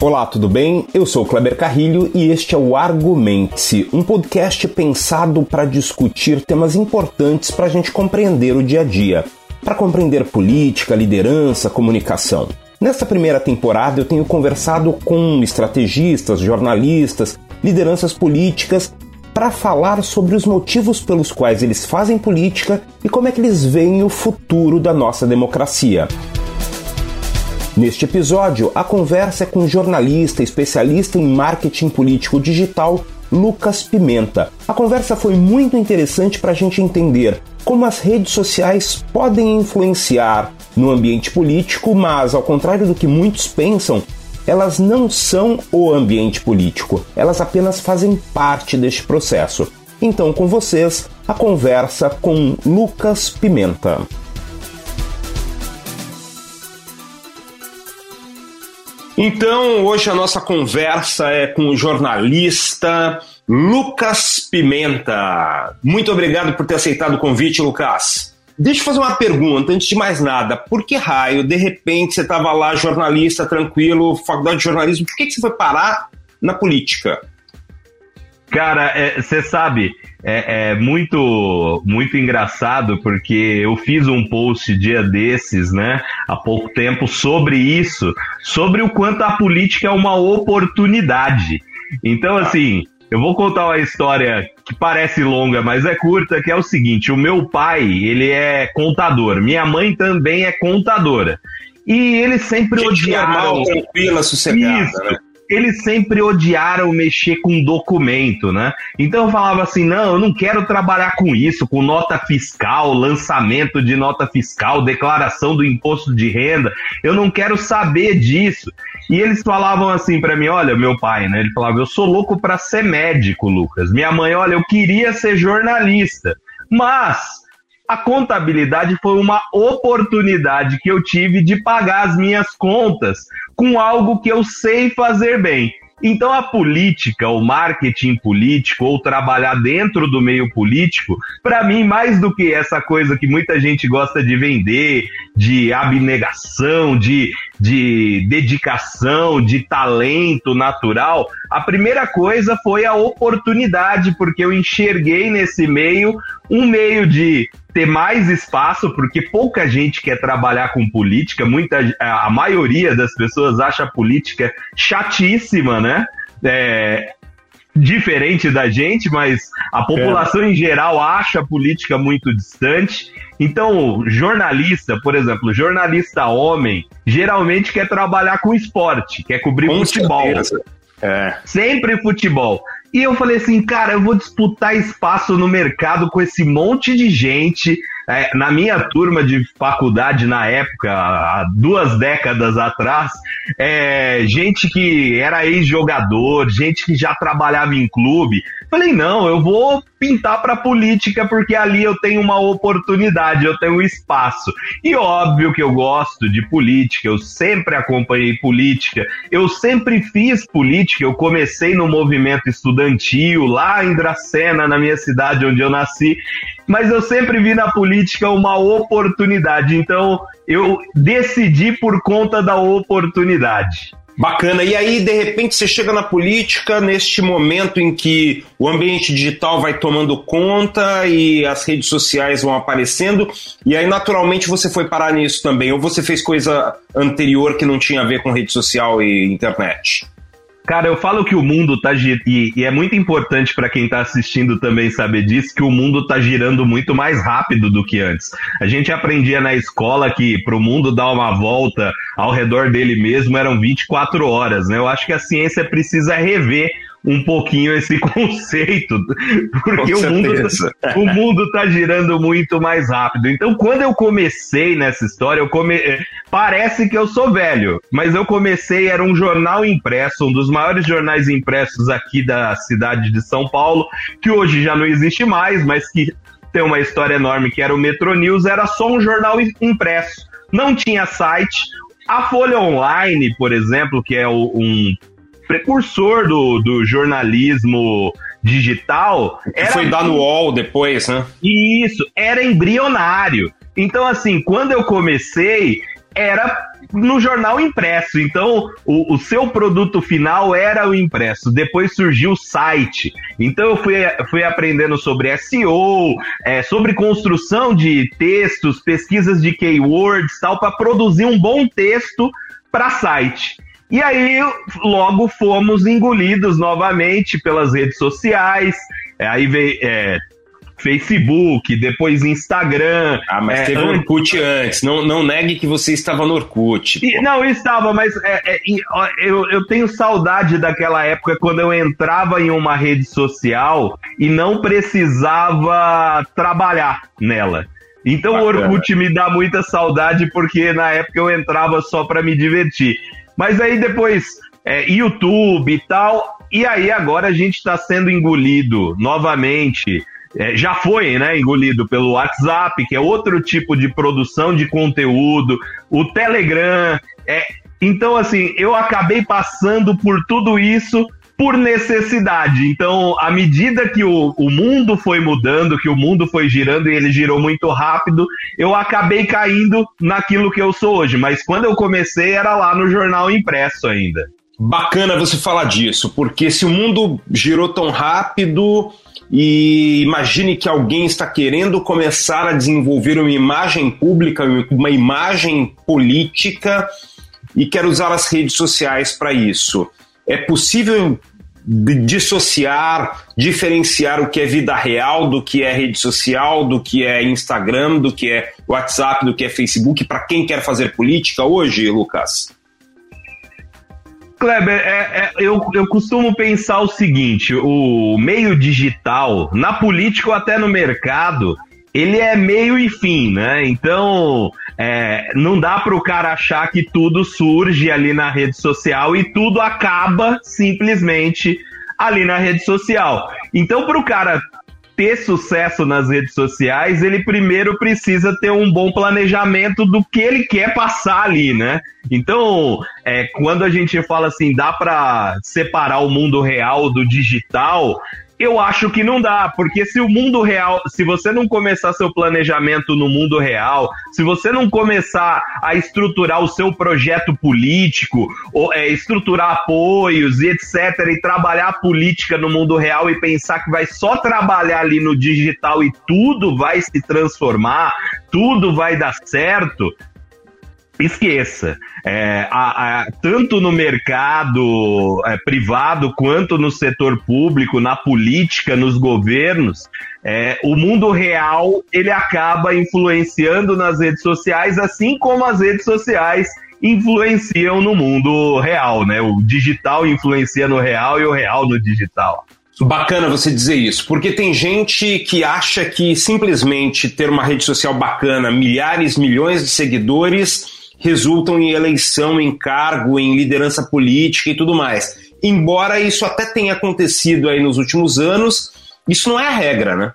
Olá, tudo bem? Eu sou Kleber Carrilho e este é o Argumente-se, um podcast pensado para discutir temas importantes para a gente compreender o dia a dia, para compreender política, liderança, comunicação. Nesta primeira temporada eu tenho conversado com estrategistas, jornalistas, lideranças políticas para falar sobre os motivos pelos quais eles fazem política e como é que eles veem o futuro da nossa democracia. Neste episódio, a conversa é com o jornalista especialista em marketing político digital Lucas Pimenta. A conversa foi muito interessante para a gente entender como as redes sociais podem influenciar no ambiente político, mas ao contrário do que muitos pensam, elas não são o ambiente político, elas apenas fazem parte deste processo. Então, com vocês, a conversa com Lucas Pimenta. Então, hoje a nossa conversa é com o jornalista Lucas Pimenta. Muito obrigado por ter aceitado o convite, Lucas. Deixa eu fazer uma pergunta, antes de mais nada. Por que raio, de repente, você estava lá, jornalista, tranquilo, faculdade de jornalismo, por que, que você foi parar na política? Cara, você é, sabe, é, é, muito muito engraçado porque eu fiz um post dia desses, né, há pouco tempo sobre isso, sobre o quanto a política é uma oportunidade. Então, assim, eu vou contar uma história que parece longa, mas é curta, que é o seguinte: o meu pai, ele é contador, minha mãe também é contadora. E eles sempre Gente odiaram. Normal, tranquila, sossegada, Isso. né? Eles sempre odiaram mexer com documento, né? Então eu falava assim: não, eu não quero trabalhar com isso, com nota fiscal, lançamento de nota fiscal, declaração do imposto de renda, eu não quero saber disso. E eles falavam assim para mim: olha, meu pai, né? Ele falava: eu sou louco para ser médico, Lucas. Minha mãe, olha, eu queria ser jornalista, mas a contabilidade foi uma oportunidade que eu tive de pagar as minhas contas com algo que eu sei fazer bem. Então a política, o marketing político ou trabalhar dentro do meio político, para mim mais do que essa coisa que muita gente gosta de vender, de abnegação, de, de dedicação, de talento natural, a primeira coisa foi a oportunidade, porque eu enxerguei nesse meio um meio de ter mais espaço, porque pouca gente quer trabalhar com política, muita, a maioria das pessoas acha a política chatíssima, né? É, diferente da gente, mas a população é. em geral acha a política muito distante. Então, jornalista, por exemplo, jornalista homem, geralmente quer trabalhar com esporte, quer cobrir com futebol. É. Sempre futebol. E eu falei assim, cara, eu vou disputar espaço no mercado com esse monte de gente. É, na minha turma de faculdade, na época, há duas décadas atrás, é, gente que era ex-jogador, gente que já trabalhava em clube. Falei, não, eu vou pintar para política porque ali eu tenho uma oportunidade, eu tenho um espaço. E óbvio que eu gosto de política, eu sempre acompanhei política, eu sempre fiz política, eu comecei no movimento estudantil lá em Dracena, na minha cidade onde eu nasci, mas eu sempre vi na política uma oportunidade, então eu decidi por conta da oportunidade. Bacana. E aí, de repente, você chega na política neste momento em que o ambiente digital vai tomando conta e as redes sociais vão aparecendo, e aí, naturalmente, você foi parar nisso também. Ou você fez coisa anterior que não tinha a ver com rede social e internet? Cara, eu falo que o mundo tá girando, e, e, é muito importante para quem tá assistindo também saber disso, que o mundo tá girando muito mais rápido do que antes. A gente aprendia na escola que para o mundo dar uma volta ao redor dele mesmo eram 24 horas, né? Eu acho que a ciência precisa rever um pouquinho esse conceito, porque o mundo, tá, o mundo está girando muito mais rápido. Então, quando eu comecei nessa história, eu come... Eh, parece que eu sou velho, mas eu comecei, era um jornal impresso, um dos maiores jornais impressos aqui da cidade de São Paulo, que hoje já não existe mais, mas que tem uma história enorme, que era o Metro News, era só um jornal impresso. Não tinha site, a Folha Online, por exemplo, que é um precursor do, do jornalismo digital. Era... Foi dar no UOL depois, né? Isso, era embrionário. Então, assim, quando eu comecei, era no jornal impresso. Então, o, o, seu produto final era o impresso. Depois surgiu o site. Então, eu fui, fui aprendendo sobre SEO, é, sobre construção de textos, pesquisas de keywords, tal, para produzir um bom texto para site. E aí, logo fomos engolidos novamente pelas redes sociais. É, aí veio, é, Facebook, depois Instagram. Ah, mas é, teve o Orkut antes. Não, não negue que você estava no Orkut. E, não, estava, mas é, é, eu, eu tenho saudade daquela época quando eu entrava em uma rede social e não precisava trabalhar nela. Então Bacana. o Orkut me dá muita saudade porque na época eu entrava só para me divertir. Mas aí depois é, YouTube e tal, e aí agora a gente está sendo engolido novamente é, já foi né, engolido pelo WhatsApp, que é outro tipo de produção de conteúdo, o Telegram. É, então, assim, eu acabei passando por tudo isso por necessidade. Então, à medida que o, o mundo foi mudando, que o mundo foi girando e ele girou muito rápido, eu acabei caindo naquilo que eu sou hoje. Mas quando eu comecei, era lá no jornal impresso ainda. Bacana você falar disso, porque se o mundo girou tão rápido, e imagine que alguém está querendo começar a desenvolver uma imagem pública, uma imagem política e quer usar as redes sociais para isso. É possível dissociar, diferenciar o que é vida real do que é rede social, do que é Instagram, do que é WhatsApp, do que é Facebook, para quem quer fazer política hoje, Lucas? Kleber, é, é, eu, eu costumo pensar o seguinte: o meio digital, na política ou até no mercado, ele é meio e fim, né? Então, é, não dá para o cara achar que tudo surge ali na rede social e tudo acaba simplesmente ali na rede social. Então, para o cara ter sucesso nas redes sociais, ele primeiro precisa ter um bom planejamento do que ele quer passar ali, né? Então, é, quando a gente fala assim, dá para separar o mundo real do digital, eu acho que não dá, porque se o mundo real, se você não começar seu planejamento no mundo real, se você não começar a estruturar o seu projeto político, ou é, estruturar apoios e etc, e trabalhar a política no mundo real e pensar que vai só trabalhar ali no digital e tudo vai se transformar, tudo vai dar certo, esqueça. É, a, a, tanto no mercado é, privado quanto no setor público, na política, nos governos, é, o mundo real ele acaba influenciando nas redes sociais, assim como as redes sociais influenciam no mundo real, né? O digital influencia no real e o real no digital. Bacana você dizer isso, porque tem gente que acha que simplesmente ter uma rede social bacana, milhares, milhões de seguidores, resultam em eleição, em cargo, em liderança política e tudo mais. Embora isso até tenha acontecido aí nos últimos anos, isso não é a regra, né?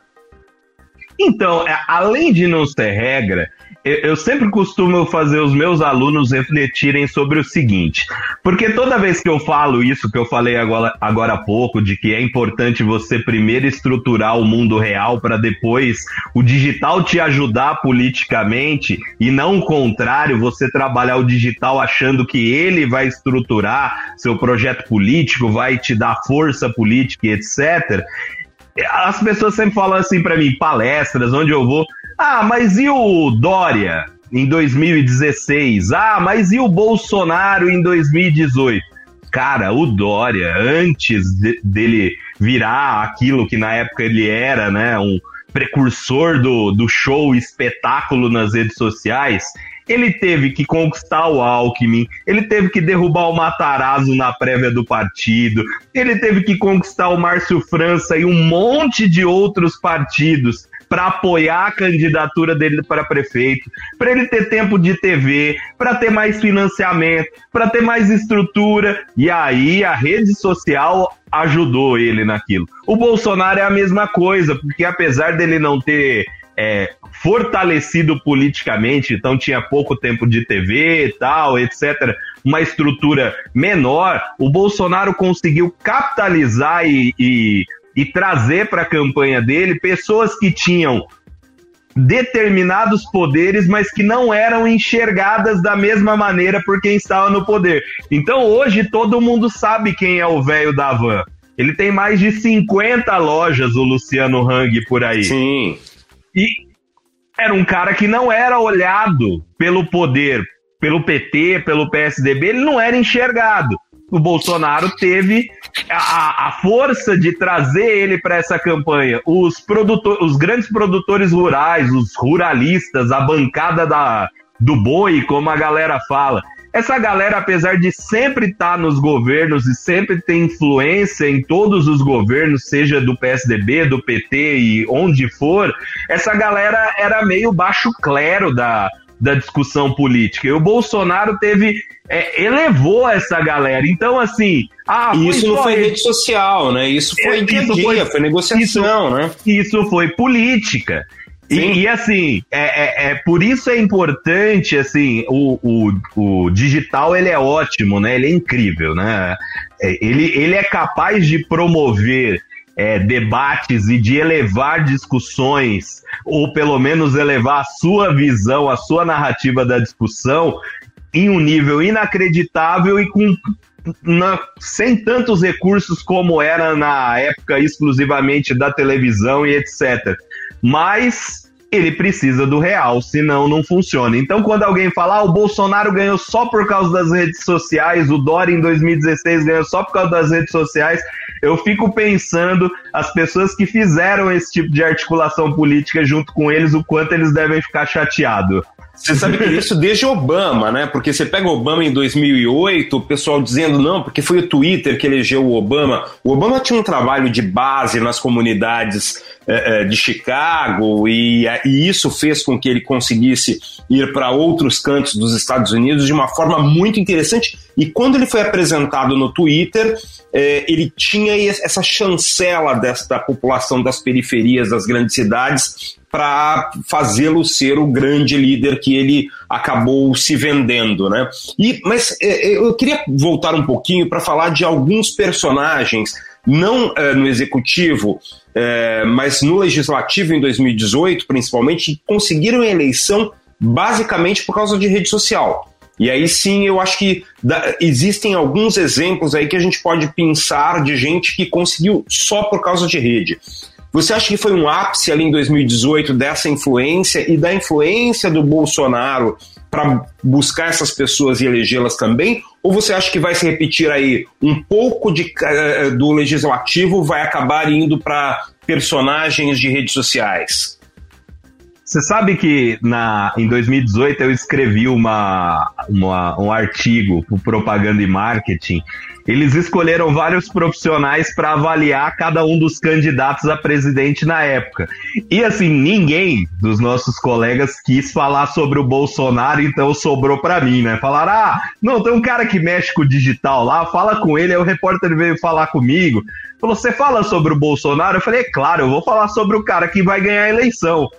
Então, é, além de não ser regra, eu sempre costumo fazer os meus alunos refletirem sobre o seguinte, porque toda vez que eu falo isso que eu falei agora, agora há pouco, de que é importante você primeiro estruturar o mundo real para depois o digital te ajudar politicamente e não o contrário, você trabalhar o digital achando que ele vai estruturar seu projeto político, vai te dar força política etc. As pessoas sempre falam assim para mim, palestras, onde eu vou, ah, mas e o Dória em 2016? Ah, mas e o Bolsonaro em 2018? Cara, o Dória, antes de, dele virar aquilo que na época ele era, né, um precursor do, do show espetáculo nas redes sociais, ele teve que conquistar o Alckmin, ele teve que derrubar o Matarazzo na prévia do partido, ele teve que conquistar o Márcio França e um monte de outros partidos para apoiar a candidatura dele para prefeito, para ele ter tempo de TV, para ter mais financiamento, para ter mais estrutura. E aí a rede social ajudou ele naquilo. O Bolsonaro é a mesma coisa, porque apesar dele não ter é, fortalecido politicamente, então tinha pouco tempo de TV e tal, etc., uma estrutura menor, o Bolsonaro conseguiu capitalizar e, e e trazer para a campanha dele pessoas que tinham determinados poderes, mas que não eram enxergadas da mesma maneira por quem estava no poder. Então hoje todo mundo sabe quem é o velho da van. Ele tem mais de 50 lojas, o Luciano Hang, por aí. Sim. E era um cara que não era olhado pelo poder, pelo PT, pelo PSDB, ele não era enxergado. O Bolsonaro teve a, a força de trazer ele para essa campanha. Os, produtor, os grandes produtores rurais, os ruralistas, a bancada da, do boi, como a galera fala. Essa galera, apesar de sempre estar tá nos governos e sempre ter influência em todos os governos, seja do PSDB, do PT e onde for, essa galera era meio baixo clero da, da discussão política. E o Bolsonaro teve. É, elevou essa galera. Então, assim. Ah, isso não foi rede social, né? Isso foi é, dia a dia, foi, foi negociação, isso, né? Isso foi política. E, e, assim, é, é, é, por isso é importante, assim, o, o, o digital ele é ótimo, né? Ele é incrível, né? É, ele, ele é capaz de promover é, debates e de elevar discussões, ou pelo menos elevar a sua visão, a sua narrativa da discussão em um nível inacreditável e com na, sem tantos recursos como era na época exclusivamente da televisão e etc. Mas ele precisa do real, senão não funciona. Então, quando alguém fala, ah, o Bolsonaro ganhou só por causa das redes sociais, o Dória em 2016 ganhou só por causa das redes sociais, eu fico pensando as pessoas que fizeram esse tipo de articulação política junto com eles, o quanto eles devem ficar chateados. Você sabe que isso desde Obama, né? Porque você pega Obama em 2008, o pessoal dizendo não, porque foi o Twitter que elegeu o Obama. O Obama tinha um trabalho de base nas comunidades é, é, de Chicago e, e isso fez com que ele conseguisse ir para outros cantos dos Estados Unidos de uma forma muito interessante. E quando ele foi apresentado no Twitter, ele tinha essa chancela desta população das periferias das grandes cidades para fazê-lo ser o grande líder que ele acabou se vendendo, né? E, mas é, é, eu queria voltar um pouquinho para falar de alguns personagens, não é, no executivo, é, mas no legislativo em 2018, principalmente, conseguiram a eleição basicamente por causa de rede social. E aí sim, eu acho que da, existem alguns exemplos aí que a gente pode pensar de gente que conseguiu só por causa de rede. Você acha que foi um ápice ali em 2018 dessa influência e da influência do Bolsonaro para buscar essas pessoas e elegê-las também? Ou você acha que vai se repetir aí um pouco de, uh, do legislativo vai acabar indo para personagens de redes sociais? Você sabe que na, em 2018 eu escrevi uma, uma um artigo para Propaganda e Marketing eles escolheram vários profissionais para avaliar cada um dos candidatos a presidente na época. E assim, ninguém dos nossos colegas quis falar sobre o Bolsonaro, então sobrou para mim, né? Falaram: ah, não, tem um cara que mexe com o digital lá, fala com ele. Aí o repórter veio falar comigo. Falou: você fala sobre o Bolsonaro? Eu falei: é claro, eu vou falar sobre o cara que vai ganhar a eleição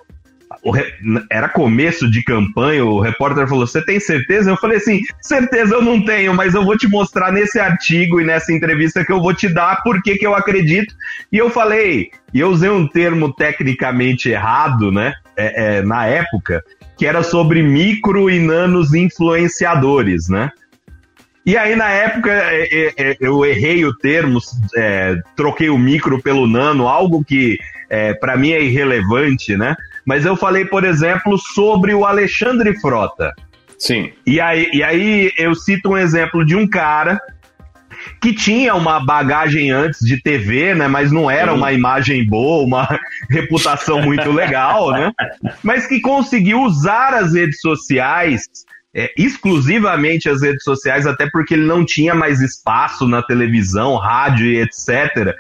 era começo de campanha, o repórter falou: Você tem certeza? Eu falei assim: certeza eu não tenho, mas eu vou te mostrar nesse artigo e nessa entrevista que eu vou te dar por que eu acredito. E eu falei, e eu usei um termo tecnicamente errado, né? É, é, na época, que era sobre micro e nanos influenciadores, né? E aí, na época, é, é, é eu errei o termo, é, troquei o micro pelo nano, algo que é, para mim é irrelevante, né? Mas eu falei, por exemplo, sobre o Alexandre Frota. Sim. E aí, e aí eu cito um exemplo de um cara que tinha uma bagagem antes de TV, né? Mas não era uma imagem boa, uma reputação muito legal, né? Mas que conseguiu usar as redes sociais, é, exclusivamente as redes sociais, até porque ele não tinha mais espaço na televisão, rádio e etc.,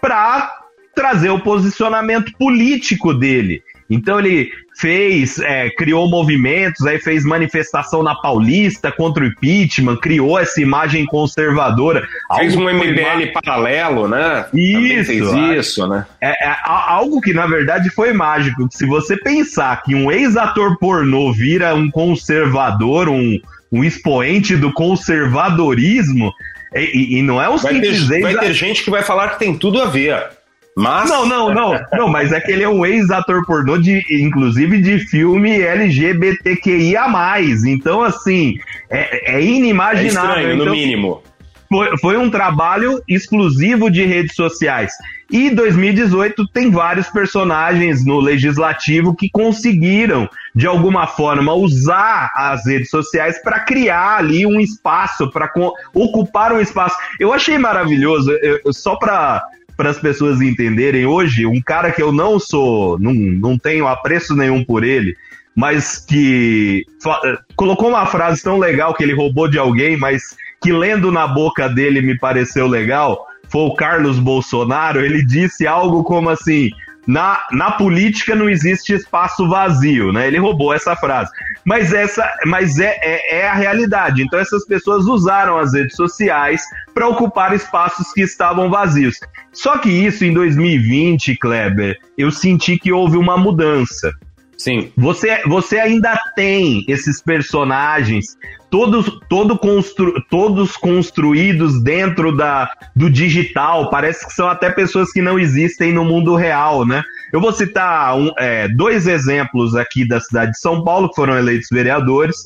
para trazer o posicionamento político dele. Então ele fez, é, criou movimentos, aí fez manifestação na Paulista contra o impeachment, criou essa imagem conservadora. Fez um MBL paralelo, né? Isso. fez isso, né? É, é, algo que na verdade foi mágico. Se você pensar que um ex-ator pornô vira um conservador, um, um expoente do conservadorismo, e, e não é um vai simples ter, Vai ter gente que vai falar que tem tudo a ver. Mas... Não, não, não, não, mas é que ele é um ex-ator pornô, de, inclusive de filme LGBTQIA. Então, assim, é, é inimaginável. É estranho, então, no mínimo. Foi, foi um trabalho exclusivo de redes sociais. E 2018 tem vários personagens no legislativo que conseguiram, de alguma forma, usar as redes sociais para criar ali um espaço, para ocupar um espaço. Eu achei maravilhoso, eu, só para para as pessoas entenderem, hoje, um cara que eu não sou, não, não tenho apreço nenhum por ele, mas que colocou uma frase tão legal que ele roubou de alguém, mas que lendo na boca dele me pareceu legal foi o Carlos Bolsonaro, ele disse algo como assim: na, na política não existe espaço vazio, né? Ele roubou essa frase. Mas essa mas é, é, é a realidade. Então essas pessoas usaram as redes sociais para ocupar espaços que estavam vazios. Só que isso em 2020, Kleber, eu senti que houve uma mudança. Sim. Você, você ainda tem esses personagens todos, todo constru, todos construídos dentro da, do digital. Parece que são até pessoas que não existem no mundo real, né? Eu vou citar um, é, dois exemplos aqui da cidade de São Paulo, que foram eleitos vereadores,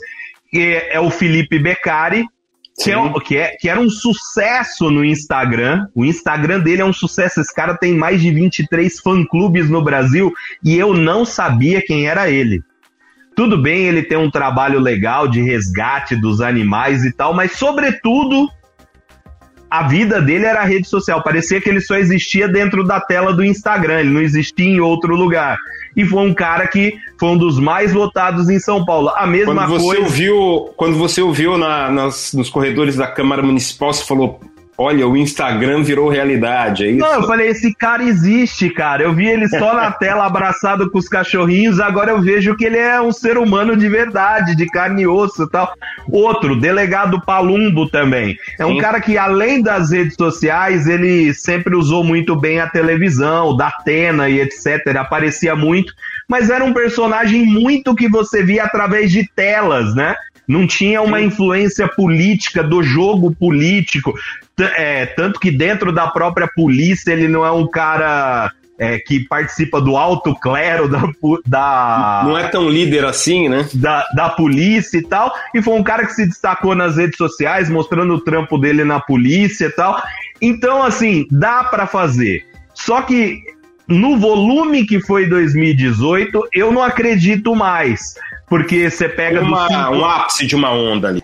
que é o Felipe Beccari, que, é, que, é, que, era um sucesso no Instagram. O Instagram dele é um sucesso. Esse cara tem mais de 23 fã-clubes no Brasil e eu não sabia quem era ele. Tudo bem ele tem um trabalho legal de resgate dos animais e tal, mas sobretudo a vida dele era a rede social. Parecia que ele só existia dentro da tela do Instagram, ele não existia em outro lugar. E foi um cara que foi um dos mais votados em São Paulo. A mesma quando você coisa. Ouviu, quando você ouviu na, nas, nos corredores da Câmara Municipal, você falou: olha, o Instagram virou realidade, é isso? Não, eu falei, esse cara existe, cara. Eu vi ele só na tela abraçado com os cachorrinhos, agora eu vejo que ele é um ser humano de verdade, de carne e osso e tal. Outro, delegado Palumbo também. É Sim. um cara que, além das redes sociais, ele sempre usou muito bem a televisão, da Atena e etc. Aparecia muito, mas era um personagem muito que você via através de telas, né? não tinha uma influência política do jogo político. É, tanto que dentro da própria polícia ele não é um cara é, que participa do alto clero da, da. Não é tão líder assim, né? Da, da polícia e tal. E foi um cara que se destacou nas redes sociais, mostrando o trampo dele na polícia e tal. Então, assim, dá para fazer. Só que no volume que foi 2018, eu não acredito mais. Porque você pega Uma, cinco... um ápice de uma onda ali.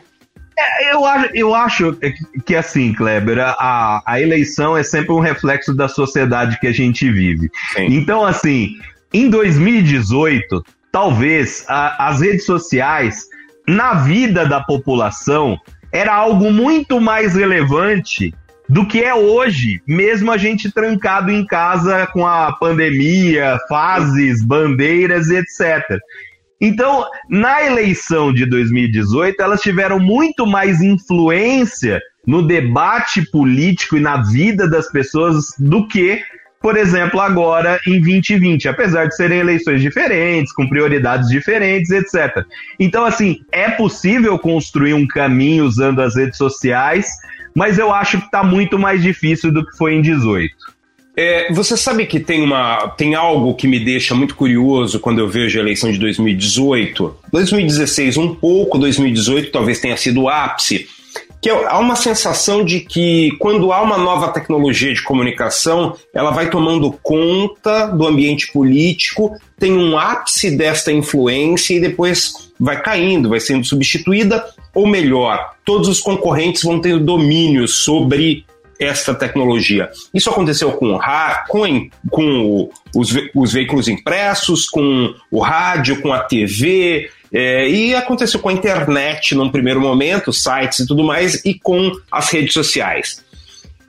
É, eu, acho, eu acho que assim, Kleber, a, a eleição é sempre um reflexo da sociedade que a gente vive. Sim. Então, assim, em 2018, talvez a, as redes sociais, na vida da população, era algo muito mais relevante do que é hoje, mesmo a gente trancado em casa com a pandemia, fases, bandeiras, etc. Então, na eleição de 2018, elas tiveram muito mais influência no debate político e na vida das pessoas do que, por exemplo, agora em 2020, apesar de serem eleições diferentes, com prioridades diferentes, etc. Então, assim, é possível construir um caminho usando as redes sociais, mas eu acho que está muito mais difícil do que foi em 18. É, você sabe que tem, uma, tem algo que me deixa muito curioso quando eu vejo a eleição de 2018? 2016, um pouco, 2018 talvez tenha sido o ápice. Que é, há uma sensação de que quando há uma nova tecnologia de comunicação, ela vai tomando conta do ambiente político, tem um ápice desta influência e depois vai caindo, vai sendo substituída, ou melhor, todos os concorrentes vão ter domínio sobre esta tecnologia. Isso aconteceu com o com, com os, os veículos impressos, com o rádio, com a TV, é, e aconteceu com a internet num primeiro momento, sites e tudo mais, e com as redes sociais.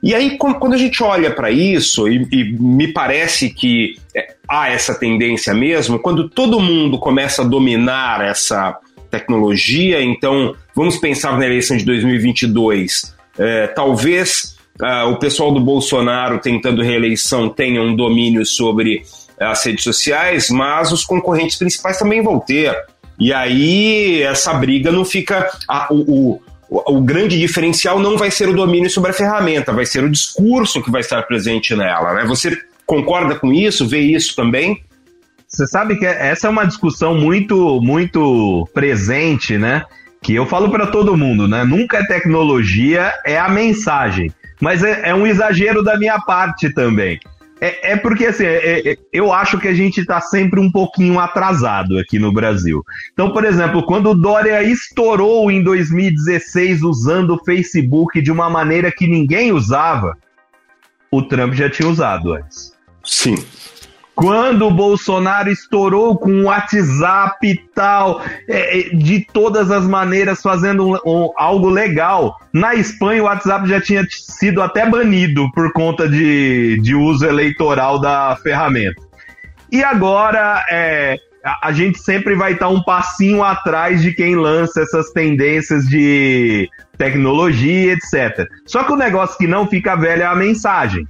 E aí, quando a gente olha para isso, e, e, me parece que é, há essa tendência mesmo, quando todo mundo começa a dominar essa tecnologia, então vamos pensar na eleição de 2022, é, talvez uh, o pessoal do Bolsonaro tentando reeleição tenha um domínio sobre as redes sociais, mas os concorrentes principais também vão ter. E aí essa briga não fica. A, o, o, o grande diferencial não vai ser o domínio sobre a ferramenta, vai ser o discurso que vai estar presente nela. Né? Você concorda com isso? Vê isso também? Você sabe que essa é uma discussão muito, muito presente, né? Que eu falo para todo mundo, né? Nunca é tecnologia, é a mensagem. Mas é, é um exagero da minha parte também. É, é, porque assim, é, é, eu acho que a gente está sempre um pouquinho atrasado aqui no Brasil. Então, por exemplo, quando o Dória estourou em 2016 usando o Facebook de uma maneira que ninguém usava, o Trump já tinha usado antes. Sim. Quando o Bolsonaro estourou com o WhatsApp e tal, é, é, de todas as maneiras fazendo um, um, algo legal. Na Espanha, o WhatsApp já tinha sido até banido por conta de, de uso eleitoral da ferramenta. E agora, é, a, a gente sempre vai estar um passinho atrás de quem lança essas tendências de tecnologia, etc. Só que o negócio que não fica velho é a mensagem.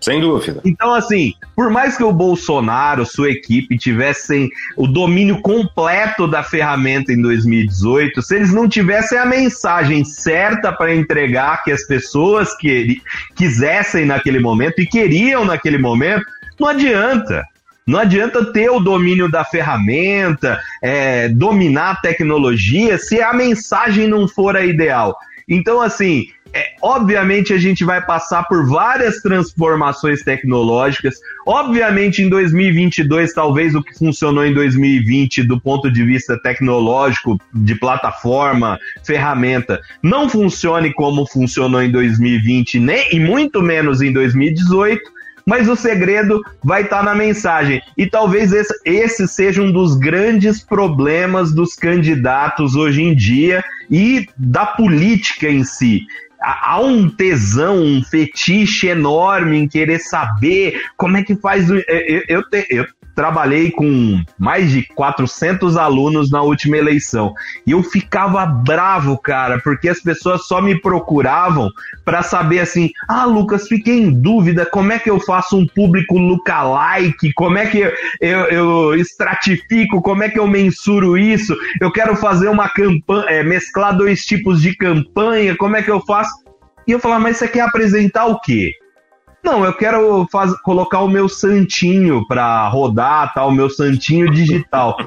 Sem dúvida. Então, assim, por mais que o Bolsonaro, sua equipe, tivessem o domínio completo da ferramenta em 2018, se eles não tivessem a mensagem certa para entregar que as pessoas que quisessem naquele momento e queriam naquele momento, não adianta. Não adianta ter o domínio da ferramenta, é, dominar a tecnologia, se a mensagem não for a ideal. Então, assim, é, obviamente a gente vai passar por várias transformações tecnológicas. Obviamente em 2022, talvez o que funcionou em 2020 do ponto de vista tecnológico, de plataforma, ferramenta, não funcione como funcionou em 2020, nem e muito menos em 2018 mas o segredo vai estar tá na mensagem. E talvez esse, esse seja um dos grandes problemas dos candidatos hoje em dia e da política em si há um tesão, um fetiche enorme em querer saber como é que faz. Eu, eu, eu trabalhei com mais de 400 alunos na última eleição e eu ficava bravo, cara, porque as pessoas só me procuravam para saber assim: ah, Lucas, fiquei em dúvida, como é que eu faço um público lookalike? Como é que eu, eu, eu estratifico? Como é que eu mensuro isso? Eu quero fazer uma campanha, é, mesclar dois tipos de campanha, como é que eu faço? E eu falava, mas você quer apresentar o quê? Não, eu quero faz, colocar o meu santinho para rodar, tá? O meu santinho digital.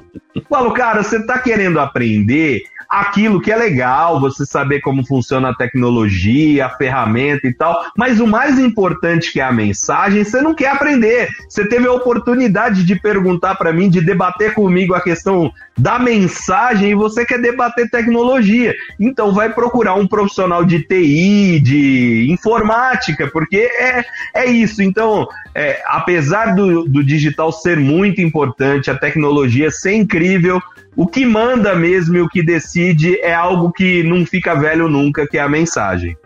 Falo, cara, você tá querendo aprender aquilo que é legal, você saber como funciona a tecnologia, a ferramenta e tal, mas o mais importante que é a mensagem, você não quer aprender. Você teve a oportunidade de perguntar para mim, de debater comigo a questão da mensagem e você quer debater tecnologia. Então vai procurar um profissional de TI, de informática, porque é, é isso. Então, é, apesar do, do digital ser muito importante, a tecnologia ser incrível, o que manda mesmo e o que decide é algo que não fica velho nunca, que é a mensagem.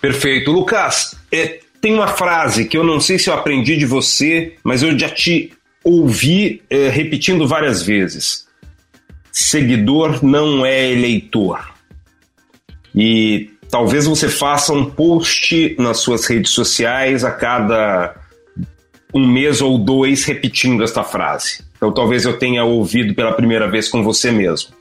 Perfeito. Lucas, é, tem uma frase que eu não sei se eu aprendi de você, mas eu já te ouvi é, repetindo várias vezes. Seguidor não é eleitor. E talvez você faça um post nas suas redes sociais a cada um mês ou dois repetindo esta frase. Então talvez eu tenha ouvido pela primeira vez com você mesmo.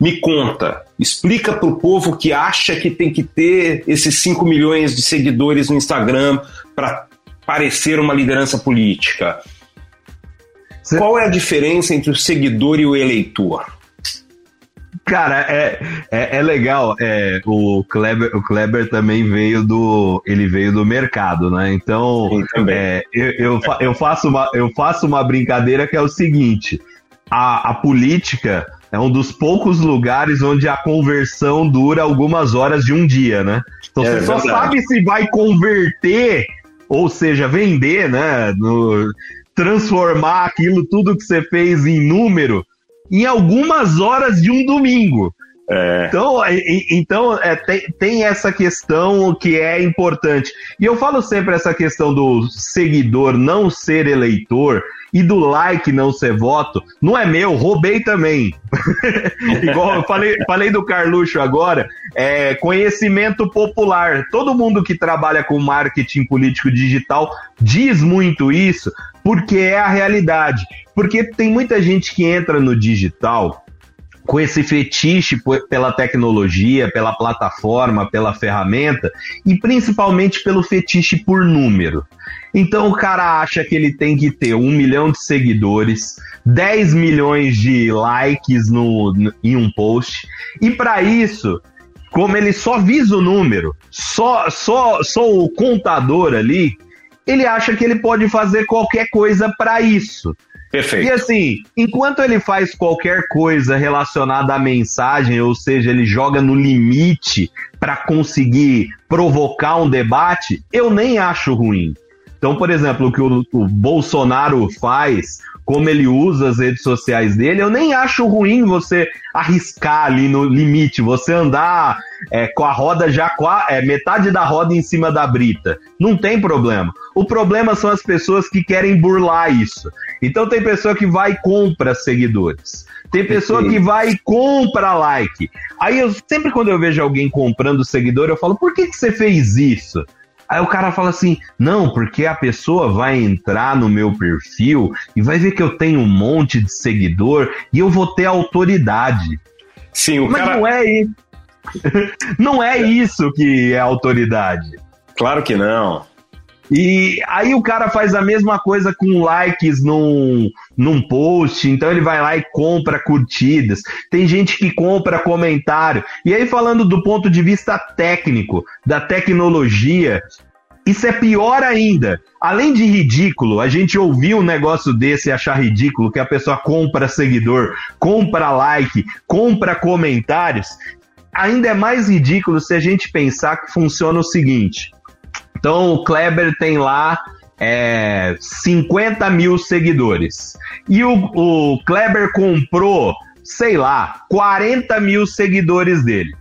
Me conta, explica para o povo que acha que tem que ter esses 5 milhões de seguidores no Instagram para parecer uma liderança política. Qual é a diferença entre o seguidor e o eleitor? Cara, é, é, é legal. É, o, Kleber, o Kleber também veio do. Ele veio do mercado, né? Então, é, eu, eu, eu, faço uma, eu faço uma brincadeira que é o seguinte: a, a política é um dos poucos lugares onde a conversão dura algumas horas de um dia, né? Então é, você só sabe se vai converter, ou seja, vender, né? No, transformar aquilo tudo que você fez em número em algumas horas de um domingo. É. Então, então é, tem, tem, essa questão que é importante. E eu falo sempre essa questão do seguidor não ser eleitor e do like não ser voto. Não é meu, roubei também. Igual eu falei, falei do Carluxo agora, é conhecimento popular. Todo mundo que trabalha com marketing político digital diz muito isso, porque é a realidade. Porque tem muita gente que entra no digital com esse fetiche pela tecnologia, pela plataforma, pela ferramenta e principalmente pelo fetiche por número. Então o cara acha que ele tem que ter um milhão de seguidores, 10 milhões de likes no, no em um post, e para isso, como ele só visa o número, só, só, só o contador ali, ele acha que ele pode fazer qualquer coisa para isso. Perfeito. E assim, enquanto ele faz qualquer coisa relacionada à mensagem, ou seja, ele joga no limite para conseguir provocar um debate, eu nem acho ruim. Então, por exemplo, o que o, o Bolsonaro faz, como ele usa as redes sociais dele, eu nem acho ruim você arriscar ali no limite, você andar é, com a roda já é, metade da roda em cima da brita. Não tem problema. O problema são as pessoas que querem burlar isso. Então tem pessoa que vai e compra seguidores. Tem pessoa que vai e compra like. Aí eu sempre quando eu vejo alguém comprando seguidor, eu falo, por que, que você fez isso? Aí o cara fala assim: não, porque a pessoa vai entrar no meu perfil e vai ver que eu tenho um monte de seguidor e eu vou ter autoridade. Sim, o Mas cara. não é isso. não é isso que é autoridade. Claro que não. E aí o cara faz a mesma coisa com likes num, num post, então ele vai lá e compra curtidas. Tem gente que compra comentário. E aí, falando do ponto de vista técnico, da tecnologia, isso é pior ainda. Além de ridículo, a gente ouvir um negócio desse e achar ridículo que a pessoa compra seguidor, compra like, compra comentários. Ainda é mais ridículo se a gente pensar que funciona o seguinte: então o Kleber tem lá é, 50 mil seguidores. E o, o Kleber comprou, sei lá, 40 mil seguidores dele.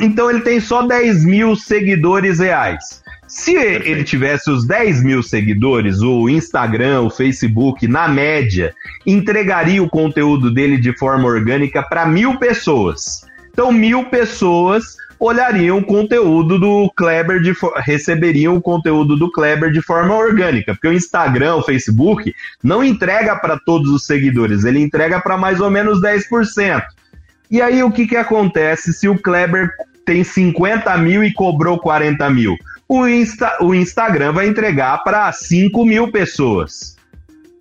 Então ele tem só 10 mil seguidores reais. Se Perfeito. ele tivesse os 10 mil seguidores, o Instagram, o Facebook, na média, entregaria o conteúdo dele de forma orgânica para mil pessoas. Então, mil pessoas olhariam o conteúdo do Kleber, de, receberiam o conteúdo do Kleber de forma orgânica, porque o Instagram, o Facebook, não entrega para todos os seguidores, ele entrega para mais ou menos 10%. E aí o que, que acontece se o Kleber tem 50 mil e cobrou 40 mil? O, Insta, o Instagram vai entregar para 5 mil pessoas.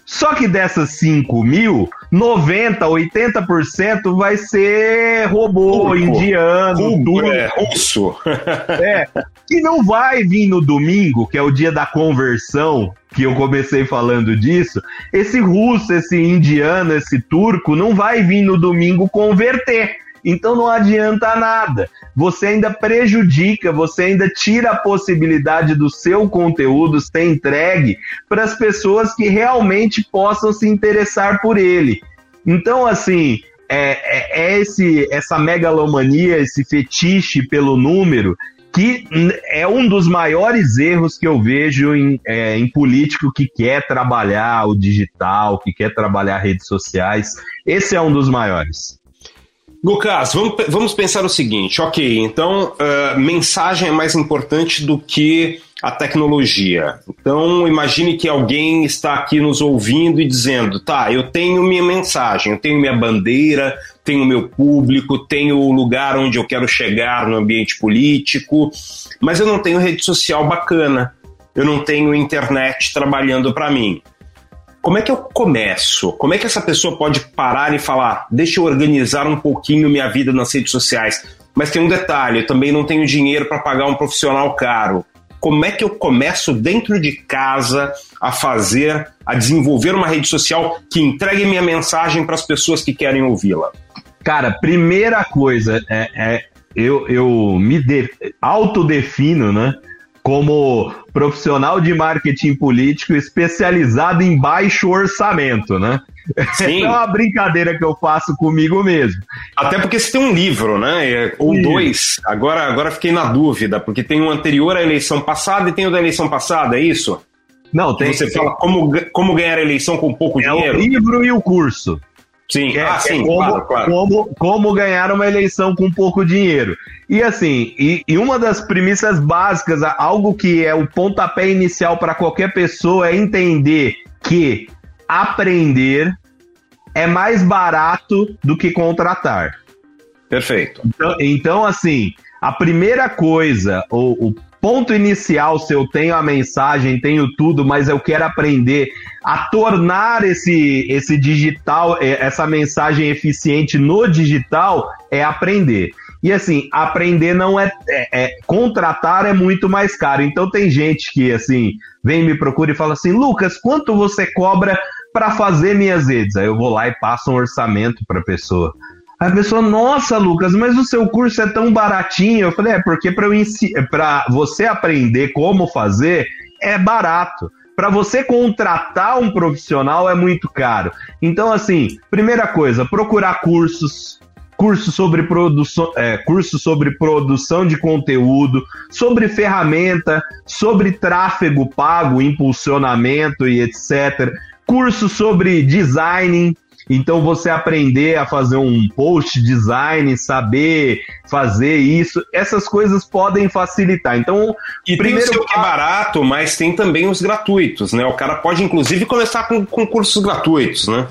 Só que dessas 5 mil, 90, 80% vai ser robô, Turco. indiano, turco. É, russo. é, que não vai vir no domingo, que é o dia da conversão, que eu comecei falando disso. Esse russo, esse indiano, esse turco, não vai vir no domingo converter. Então não adianta nada. Você ainda prejudica, você ainda tira a possibilidade do seu conteúdo ser entregue para as pessoas que realmente possam se interessar por ele. Então, assim, é, é, é esse, essa megalomania, esse fetiche pelo número que é um dos maiores erros que eu vejo em, é, em, político que quer trabalhar o digital, que quer trabalhar redes sociais. Esse é um dos maiores. Lucas, vamos, vamos pensar o seguinte, ok, então uh, mensagem é mais importante do que a tecnologia. Então imagine que alguém está aqui nos ouvindo e dizendo, tá, eu tenho minha mensagem, eu tenho minha bandeira, tenho meu público, tenho o lugar onde eu quero chegar no ambiente político, mas eu não tenho rede social bacana, eu não tenho internet trabalhando para mim como é que eu começo? Como é que essa pessoa pode parar e falar, deixa eu organizar um pouquinho minha vida nas redes sociais? Mas tem um detalhe, eu também não tenho dinheiro para pagar um profissional caro. Como é que eu começo dentro de casa a fazer, a desenvolver uma rede social que entregue minha mensagem para as pessoas que querem ouvi-la? Cara, primeira coisa é, é eu, eu me de, autodefino, né? Como profissional de marketing político especializado em baixo orçamento, né? Sim. é uma brincadeira que eu faço comigo mesmo. Até porque você tem um livro, né? É, ou Sim. dois. Agora, agora fiquei na dúvida, porque tem um anterior à eleição passada e tem o da eleição passada, é isso? Não, tem. Você fala como, como ganhar a eleição com pouco é dinheiro. É o livro e o curso. Sim, é, ah, sim, como, claro, claro. Como, como ganhar uma eleição com pouco dinheiro. E assim, e, e, uma das premissas básicas, algo que é o pontapé inicial para qualquer pessoa é entender que aprender é mais barato do que contratar. Perfeito. Então, então assim, a primeira coisa, o, o ponto inicial, se eu tenho a mensagem, tenho tudo, mas eu quero aprender a tornar esse, esse digital, é, essa mensagem eficiente no digital, é aprender. E assim, aprender não é, é, é, contratar é muito mais caro. Então tem gente que assim vem me procura e fala assim, Lucas, quanto você cobra para fazer minhas redes? Aí eu vou lá e passo um orçamento para a pessoa. A pessoa, nossa, Lucas, mas o seu curso é tão baratinho. Eu falei, é porque para você aprender como fazer é barato. Para você contratar um profissional é muito caro. Então, assim, primeira coisa, procurar cursos, curso sobre produção, é, curso sobre produção de conteúdo, sobre ferramenta, sobre tráfego pago, impulsionamento e etc. Curso sobre design, então você aprender a fazer um post design, saber fazer isso, essas coisas podem facilitar. Então, e primeiro tem o seu que é barato, mas tem também os gratuitos, né? O cara pode inclusive começar com, com cursos gratuitos, né?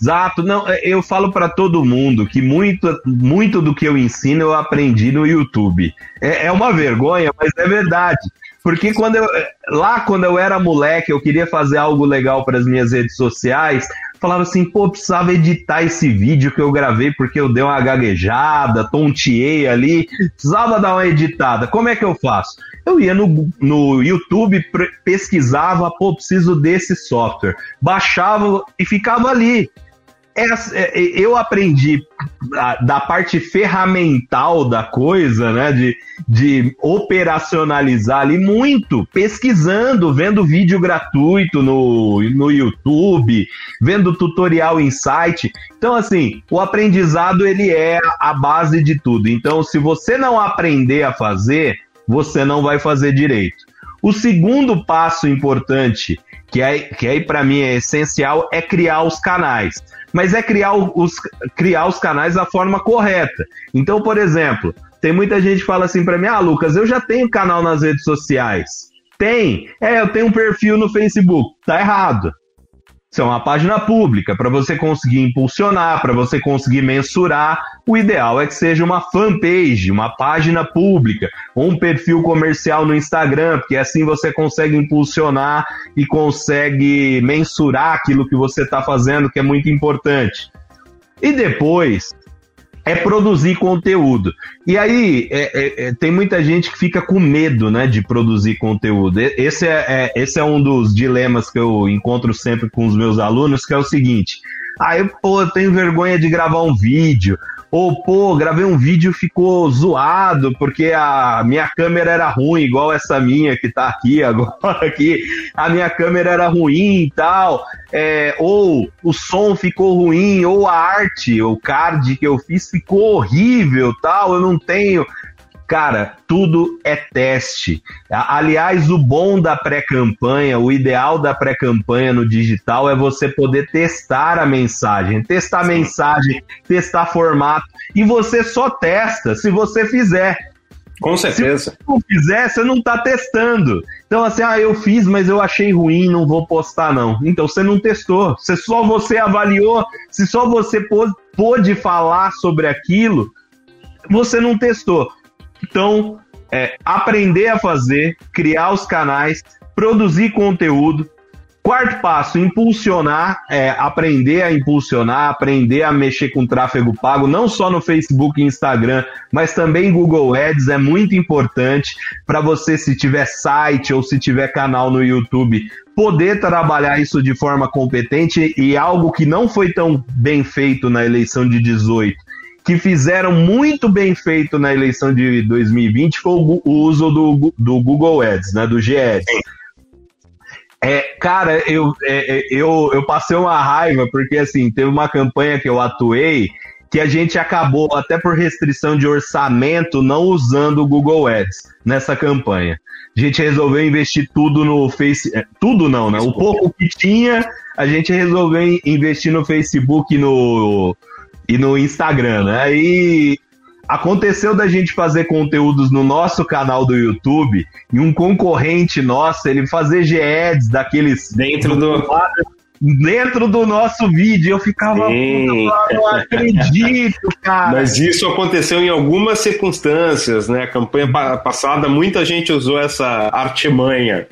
Exato, não, é, eu falo para todo mundo que muito, muito do que eu ensino eu aprendi no YouTube. É, é uma vergonha, mas é verdade. Porque quando eu, lá quando eu era moleque, eu queria fazer algo legal para as minhas redes sociais, falava assim, pô, precisava editar esse vídeo que eu gravei porque eu dei uma gaguejada, tonteei ali, precisava dar uma editada. Como é que eu faço? Eu ia no, no YouTube, pesquisava, pô, preciso desse software. Baixava e ficava ali. É, é, eu aprendi da parte ferramental da coisa, né? De, de operacionalizar ali muito, pesquisando, vendo vídeo gratuito no, no YouTube, vendo tutorial em site. Então, assim, o aprendizado ele é a base de tudo. Então, se você não aprender a fazer, você não vai fazer direito. O segundo passo importante, que é, que aí para mim é essencial, é criar os canais. Mas é criar os, criar os canais da forma correta. Então, por exemplo, tem muita gente que fala assim para mim: ah, Lucas, eu já tenho canal nas redes sociais. Tem. É, eu tenho um perfil no Facebook. Tá errado. Isso é uma página pública para você conseguir impulsionar, para você conseguir mensurar. O ideal é que seja uma fanpage, uma página pública, um perfil comercial no Instagram, porque assim você consegue impulsionar e consegue mensurar aquilo que você está fazendo, que é muito importante. E depois, é produzir conteúdo. E aí é, é, é, tem muita gente que fica com medo né, de produzir conteúdo. Esse é, é, esse é um dos dilemas que eu encontro sempre com os meus alunos, que é o seguinte. Ah, eu, pô, eu tenho vergonha de gravar um vídeo, ou, pô, gravei um vídeo ficou zoado porque a minha câmera era ruim, igual essa minha que tá aqui agora, aqui, a minha câmera era ruim e tal, é, ou o som ficou ruim, ou a arte, o card que eu fiz ficou horrível, tal, eu não tenho Cara, tudo é teste. Aliás, o bom da pré-campanha, o ideal da pré-campanha no digital é você poder testar a mensagem, testar a mensagem, testar formato. E você só testa se você fizer. Com certeza. Se você não fizer, você não está testando. Então, assim, ah, eu fiz, mas eu achei ruim, não vou postar, não. Então, você não testou. Se só você avaliou, se só você pôde falar sobre aquilo, você não testou. Então, é, aprender a fazer, criar os canais, produzir conteúdo. Quarto passo, impulsionar, é, aprender a impulsionar, aprender a mexer com tráfego pago, não só no Facebook e Instagram, mas também Google Ads é muito importante para você, se tiver site ou se tiver canal no YouTube, poder trabalhar isso de forma competente e algo que não foi tão bem feito na eleição de 18 que fizeram muito bem feito na eleição de 2020 foi o, o uso do, do Google Ads, né, do GS. É, cara, eu, é, é, eu, eu passei uma raiva, porque assim, teve uma campanha que eu atuei que a gente acabou, até por restrição de orçamento, não usando o Google Ads nessa campanha. A gente resolveu investir tudo no Face. É, tudo não, né? O pouco que tinha, a gente resolveu investir no Facebook e no, e no Instagram, né? E aconteceu da gente fazer conteúdos no nosso canal do YouTube e um concorrente nosso, ele fazer GEDs daqueles dentro do dentro do nosso vídeo. Eu ficava, puta, não acredito, cara. Mas isso aconteceu em algumas circunstâncias, né? A campanha passada, muita gente usou essa artimanha.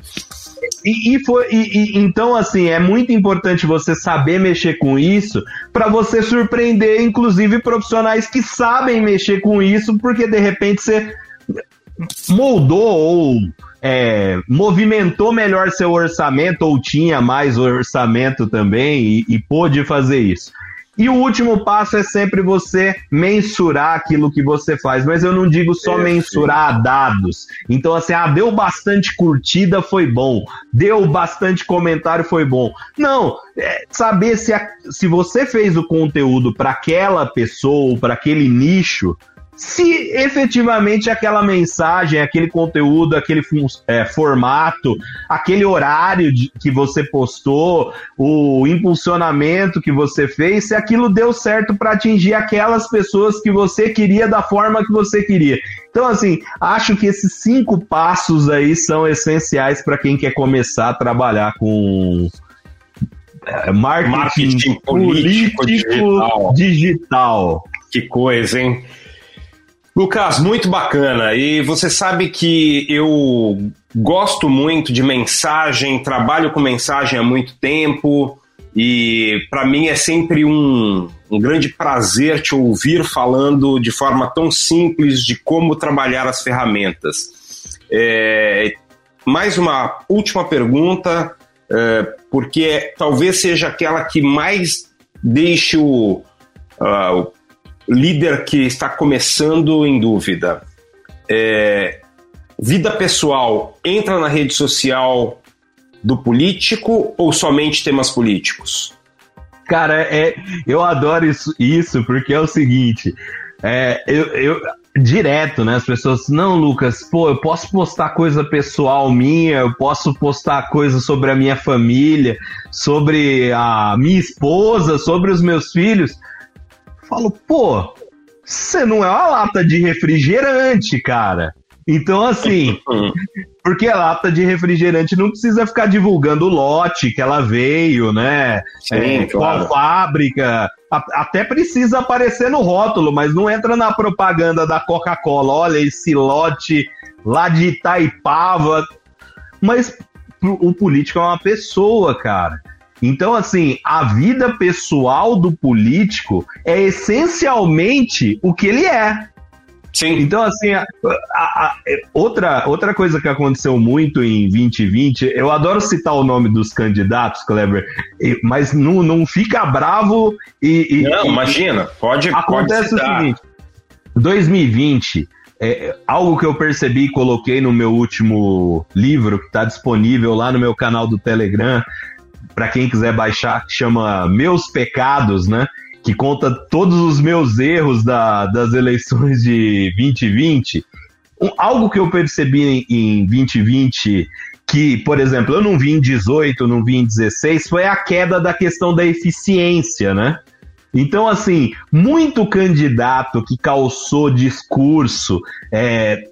E, e, foi, e, e, então, assim, é muito importante você saber mexer com isso para você surpreender, inclusive, profissionais que sabem mexer com isso, porque de repente você moldou ou é, movimentou melhor seu orçamento ou tinha mais orçamento também e, e pôde fazer isso. E o último passo é sempre você mensurar aquilo que você faz, mas eu não digo só é, mensurar sim. dados. Então, assim, ah, deu bastante curtida, foi bom. Deu bastante comentário, foi bom. Não, é saber se, a, se você fez o conteúdo para aquela pessoa, para aquele nicho, se efetivamente aquela mensagem, aquele conteúdo, aquele é, formato, aquele horário de, que você postou, o impulsionamento que você fez, se aquilo deu certo para atingir aquelas pessoas que você queria da forma que você queria. Então, assim, acho que esses cinco passos aí são essenciais para quem quer começar a trabalhar com é, marketing, marketing político, político digital. digital. Que coisa, hein? Lucas, muito bacana. E você sabe que eu gosto muito de mensagem, trabalho com mensagem há muito tempo e para mim é sempre um, um grande prazer te ouvir falando de forma tão simples de como trabalhar as ferramentas. É, mais uma última pergunta, é, porque talvez seja aquela que mais deixe o, uh, líder que está começando em dúvida, é, vida pessoal entra na rede social do político ou somente temas políticos? Cara, é, eu adoro isso, isso porque é o seguinte, é, eu, eu, direto, né? As pessoas, não, Lucas, pô, eu posso postar coisa pessoal minha, eu posso postar coisa sobre a minha família, sobre a minha esposa, sobre os meus filhos falo, pô, você não é uma lata de refrigerante, cara. Então, assim, porque a lata de refrigerante não precisa ficar divulgando o lote que ela veio, né? Sim, é, claro. Qual fábrica. até precisa aparecer no rótulo, mas não entra na propaganda da Coca-Cola. Olha esse lote lá de Itaipava. Mas o político é uma pessoa, cara. Então, assim, a vida pessoal do político é essencialmente o que ele é. Sim. Então, assim, a, a, a, outra, outra coisa que aconteceu muito em 2020, eu adoro citar o nome dos candidatos, Kleber, mas não, não fica bravo e. e não, imagina, pode Acontece pode o seguinte: 2020. É, algo que eu percebi e coloquei no meu último livro, que está disponível lá no meu canal do Telegram, para quem quiser baixar, chama Meus Pecados, né? Que conta todos os meus erros da, das eleições de 2020. Um, algo que eu percebi em, em 2020 que, por exemplo, eu não vi em 18, não vi em 16, foi a queda da questão da eficiência, né? Então, assim, muito candidato que calçou discurso, é,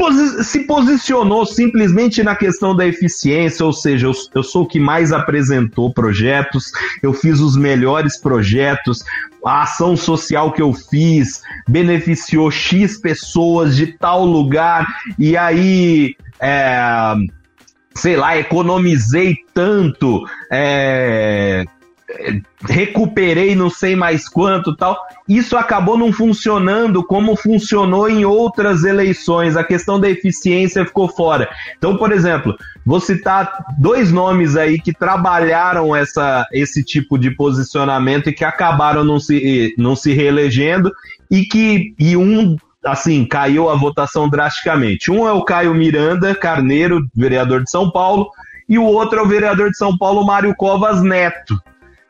posi se posicionou simplesmente na questão da eficiência, ou seja, eu, eu sou o que mais apresentou projetos, eu fiz os melhores projetos, a ação social que eu fiz beneficiou X pessoas de tal lugar, e aí. É, sei lá, economizei tanto, é, recuperei não sei mais quanto tal. Isso acabou não funcionando como funcionou em outras eleições. A questão da eficiência ficou fora. Então, por exemplo, vou citar dois nomes aí que trabalharam essa, esse tipo de posicionamento e que acabaram não se, não se reelegendo e que e um assim, caiu a votação drasticamente. Um é o Caio Miranda Carneiro, vereador de São Paulo, e o outro é o vereador de São Paulo, Mário Covas Neto,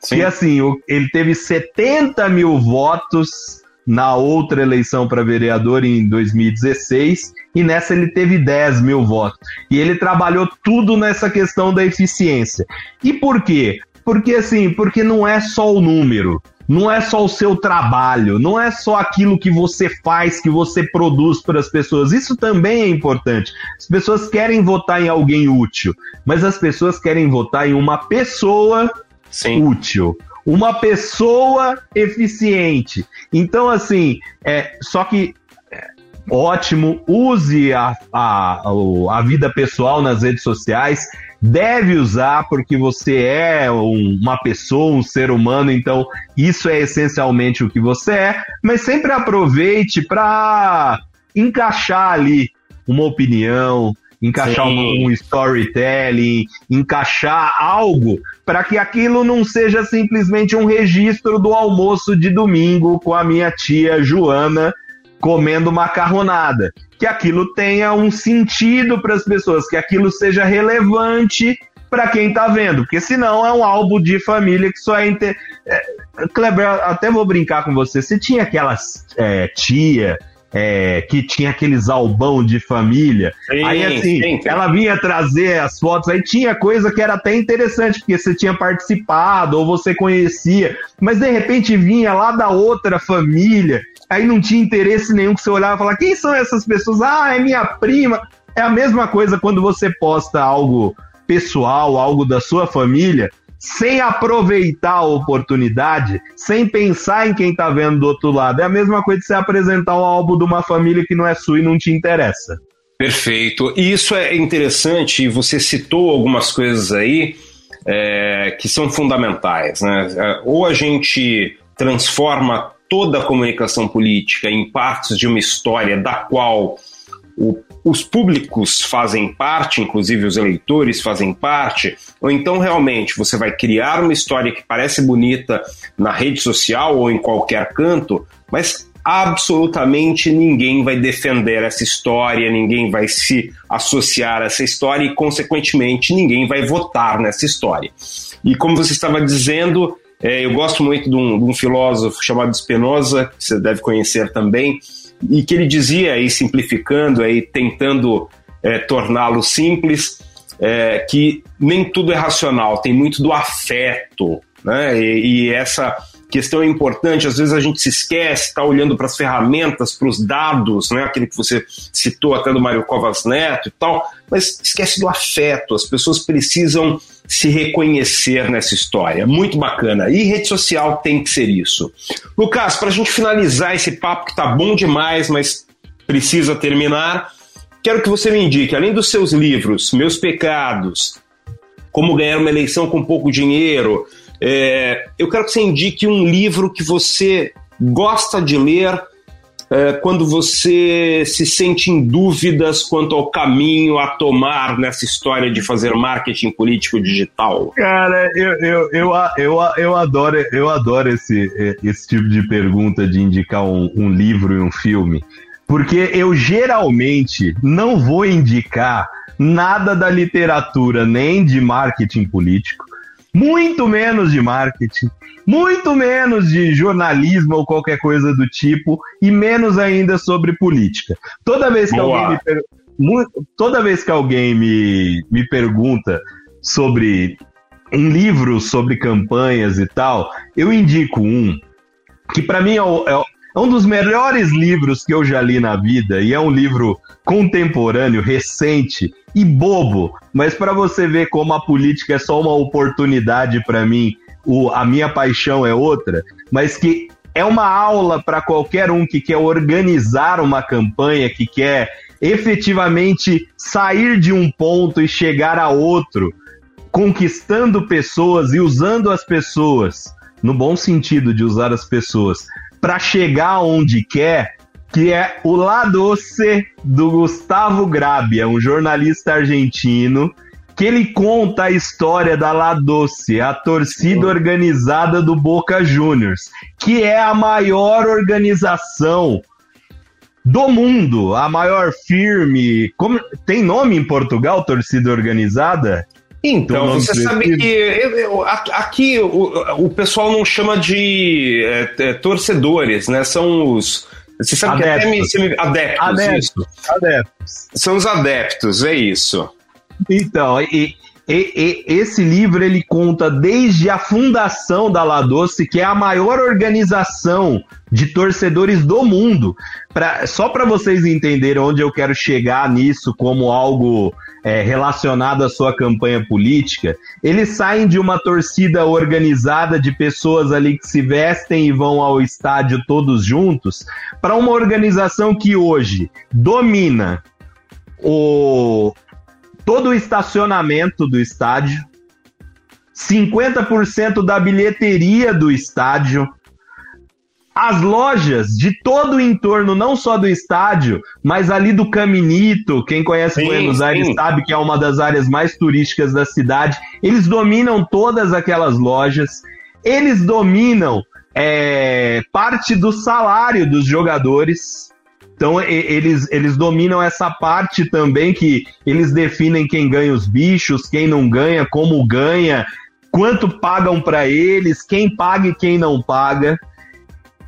Sim. E assim, ele teve 70 mil votos na outra eleição para vereador em 2016 e nessa ele teve 10 mil votos. E ele trabalhou tudo nessa questão da eficiência. E por quê? Porque assim, porque não é só o número, não é só o seu trabalho, não é só aquilo que você faz, que você produz para as pessoas. Isso também é importante. As pessoas querem votar em alguém útil, mas as pessoas querem votar em uma pessoa Sim. útil. Uma pessoa eficiente. Então, assim, é, só que é, ótimo, use a, a, a vida pessoal nas redes sociais, deve usar porque você é um, uma pessoa, um ser humano, então isso é essencialmente o que você é, mas sempre aproveite para encaixar ali uma opinião, encaixar um, um, storytelling, encaixar algo para que aquilo não seja simplesmente um registro do almoço de domingo com a minha tia Joana comendo macarronada. Que aquilo tenha um sentido para as pessoas, que aquilo seja relevante para quem está vendo, porque senão é um álbum de família que só é, inter... é Kleber, até vou brincar com você. Você tinha aquelas é, tia é, que tinha aqueles albão de família. Sim, aí assim, sim, sim. ela vinha trazer as fotos, aí tinha coisa que era até interessante, porque você tinha participado ou você conhecia, mas de repente vinha lá da outra família, aí não tinha interesse nenhum que você olhava e falava, quem são essas pessoas? Ah, é minha prima. É a mesma coisa quando você posta algo pessoal, algo da sua família, sem aproveitar a oportunidade, sem pensar em quem tá vendo do outro lado. É a mesma coisa de você apresentar um álbum de uma família que não é sua e não te interessa. Perfeito. E isso é interessante, você citou algumas coisas aí é, que são fundamentais. Né? É, ou a gente transforma toda a comunicação política em partes de uma história da qual o os públicos fazem parte, inclusive os eleitores fazem parte, ou então realmente você vai criar uma história que parece bonita na rede social ou em qualquer canto, mas absolutamente ninguém vai defender essa história, ninguém vai se associar a essa história e, consequentemente, ninguém vai votar nessa história. E como você estava dizendo, é, eu gosto muito de um, de um filósofo chamado Spinoza, que você deve conhecer também, e que ele dizia aí simplificando aí tentando é, torná-lo simples é, que nem tudo é racional tem muito do afeto né? E, e, essa questão é importante às vezes a gente se esquece está olhando para as ferramentas para os dados né aquele que você citou até do Mário Covas Neto e tal mas esquece do afeto as pessoas precisam se reconhecer nessa história. Muito bacana. E rede social tem que ser isso. Lucas, para a gente finalizar esse papo que tá bom demais, mas precisa terminar, quero que você me indique, além dos seus livros, Meus Pecados, Como Ganhar uma Eleição com Pouco Dinheiro, é, eu quero que você indique um livro que você gosta de ler é, quando você se sente em dúvidas quanto ao caminho a tomar nessa história de fazer marketing político digital? Cara, eu, eu, eu, eu, eu, adoro, eu adoro esse, esse tipo de pergunta de indicar um, um livro e um filme, porque eu geralmente não vou indicar nada da literatura, nem de marketing político, muito menos de marketing, muito menos de jornalismo ou qualquer coisa do tipo, e menos ainda sobre política. Toda vez que Boa. alguém me per... toda vez que alguém me, me pergunta sobre um livro sobre campanhas e tal, eu indico um que para mim é, o, é, é um dos melhores livros que eu já li na vida e é um livro contemporâneo, recente e bobo, mas para você ver como a política é só uma oportunidade para mim, o, a minha paixão é outra, mas que é uma aula para qualquer um que quer organizar uma campanha, que quer efetivamente sair de um ponto e chegar a outro, conquistando pessoas e usando as pessoas, no bom sentido de usar as pessoas, para chegar onde quer, que é o La Doce do Gustavo Grabia, um jornalista argentino, que ele conta a história da La Doce, a torcida organizada do Boca Juniors, que é a maior organização do mundo, a maior firme. Como, tem nome em Portugal, torcida organizada? Então, você sabe que aqui o, o pessoal não chama de é, é, torcedores, né? São os. Você sabe adeptos. que até me, adeptos, adeptos, adeptos. São os adeptos, é isso. Então, e, e, e, esse livro ele conta desde a fundação da La Doce, que é a maior organização de torcedores do mundo. Pra, só para vocês entenderem onde eu quero chegar nisso como algo é, relacionado à sua campanha política, eles saem de uma torcida organizada de pessoas ali que se vestem e vão ao estádio todos juntos, para uma organização que hoje domina o, todo o estacionamento do estádio, 50% da bilheteria do estádio, as lojas de todo o entorno, não só do estádio, mas ali do Caminito, quem conhece sim, Buenos Aires sim. sabe que é uma das áreas mais turísticas da cidade. Eles dominam todas aquelas lojas, eles dominam é, parte do salário dos jogadores. Então eles, eles dominam essa parte também que eles definem quem ganha os bichos, quem não ganha, como ganha, quanto pagam para eles, quem paga e quem não paga.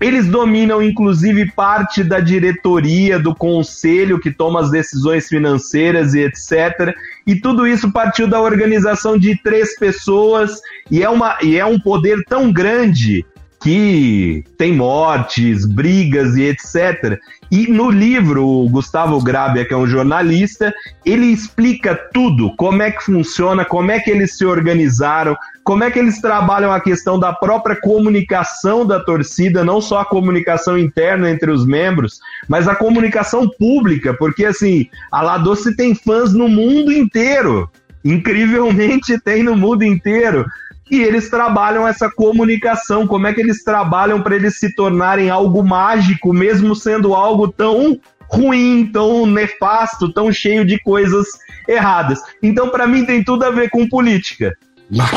Eles dominam, inclusive, parte da diretoria, do conselho que toma as decisões financeiras e etc. E tudo isso partiu da organização de três pessoas, e é, uma, e é um poder tão grande que tem mortes, brigas e etc. E no livro, o Gustavo Grabia, que é um jornalista, ele explica tudo, como é que funciona, como é que eles se organizaram, como é que eles trabalham a questão da própria comunicação da torcida, não só a comunicação interna entre os membros, mas a comunicação pública, porque assim, a La Doce tem fãs no mundo inteiro. Incrivelmente tem no mundo inteiro e eles trabalham essa comunicação, como é que eles trabalham para eles se tornarem algo mágico, mesmo sendo algo tão ruim, tão nefasto, tão cheio de coisas erradas. Então, para mim, tem tudo a ver com política.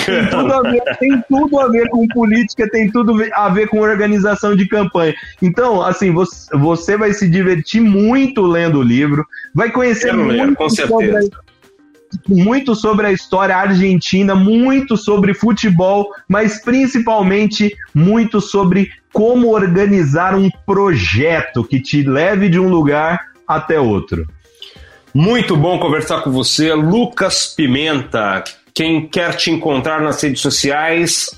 Tem tudo, a ver, tem tudo a ver com política, tem tudo a ver com organização de campanha. Então, assim, você, você vai se divertir muito lendo o livro, vai conhecer muito ler, com certeza. sobre muito sobre a história argentina, muito sobre futebol, mas principalmente muito sobre como organizar um projeto que te leve de um lugar até outro. Muito bom conversar com você, Lucas Pimenta. Quem quer te encontrar nas redes sociais,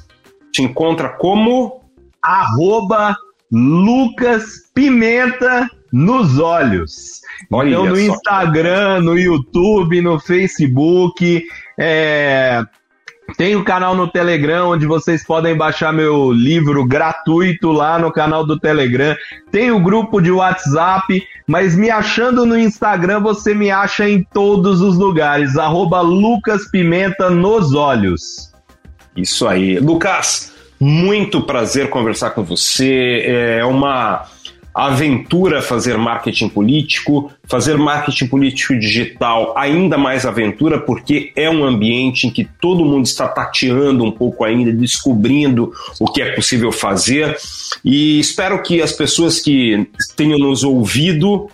te encontra como? Arroba Lucas Pimenta nos olhos. Olha então, no Instagram, no YouTube, no Facebook, é... tem o canal no Telegram, onde vocês podem baixar meu livro gratuito lá no canal do Telegram. Tem o grupo de WhatsApp, mas me achando no Instagram, você me acha em todos os lugares. Arroba Lucas Pimenta nos olhos. Isso aí. Lucas, muito prazer conversar com você. É uma aventura fazer marketing político, fazer marketing político digital ainda mais aventura, porque é um ambiente em que todo mundo está tateando um pouco ainda, descobrindo o que é possível fazer. E espero que as pessoas que tenham nos ouvido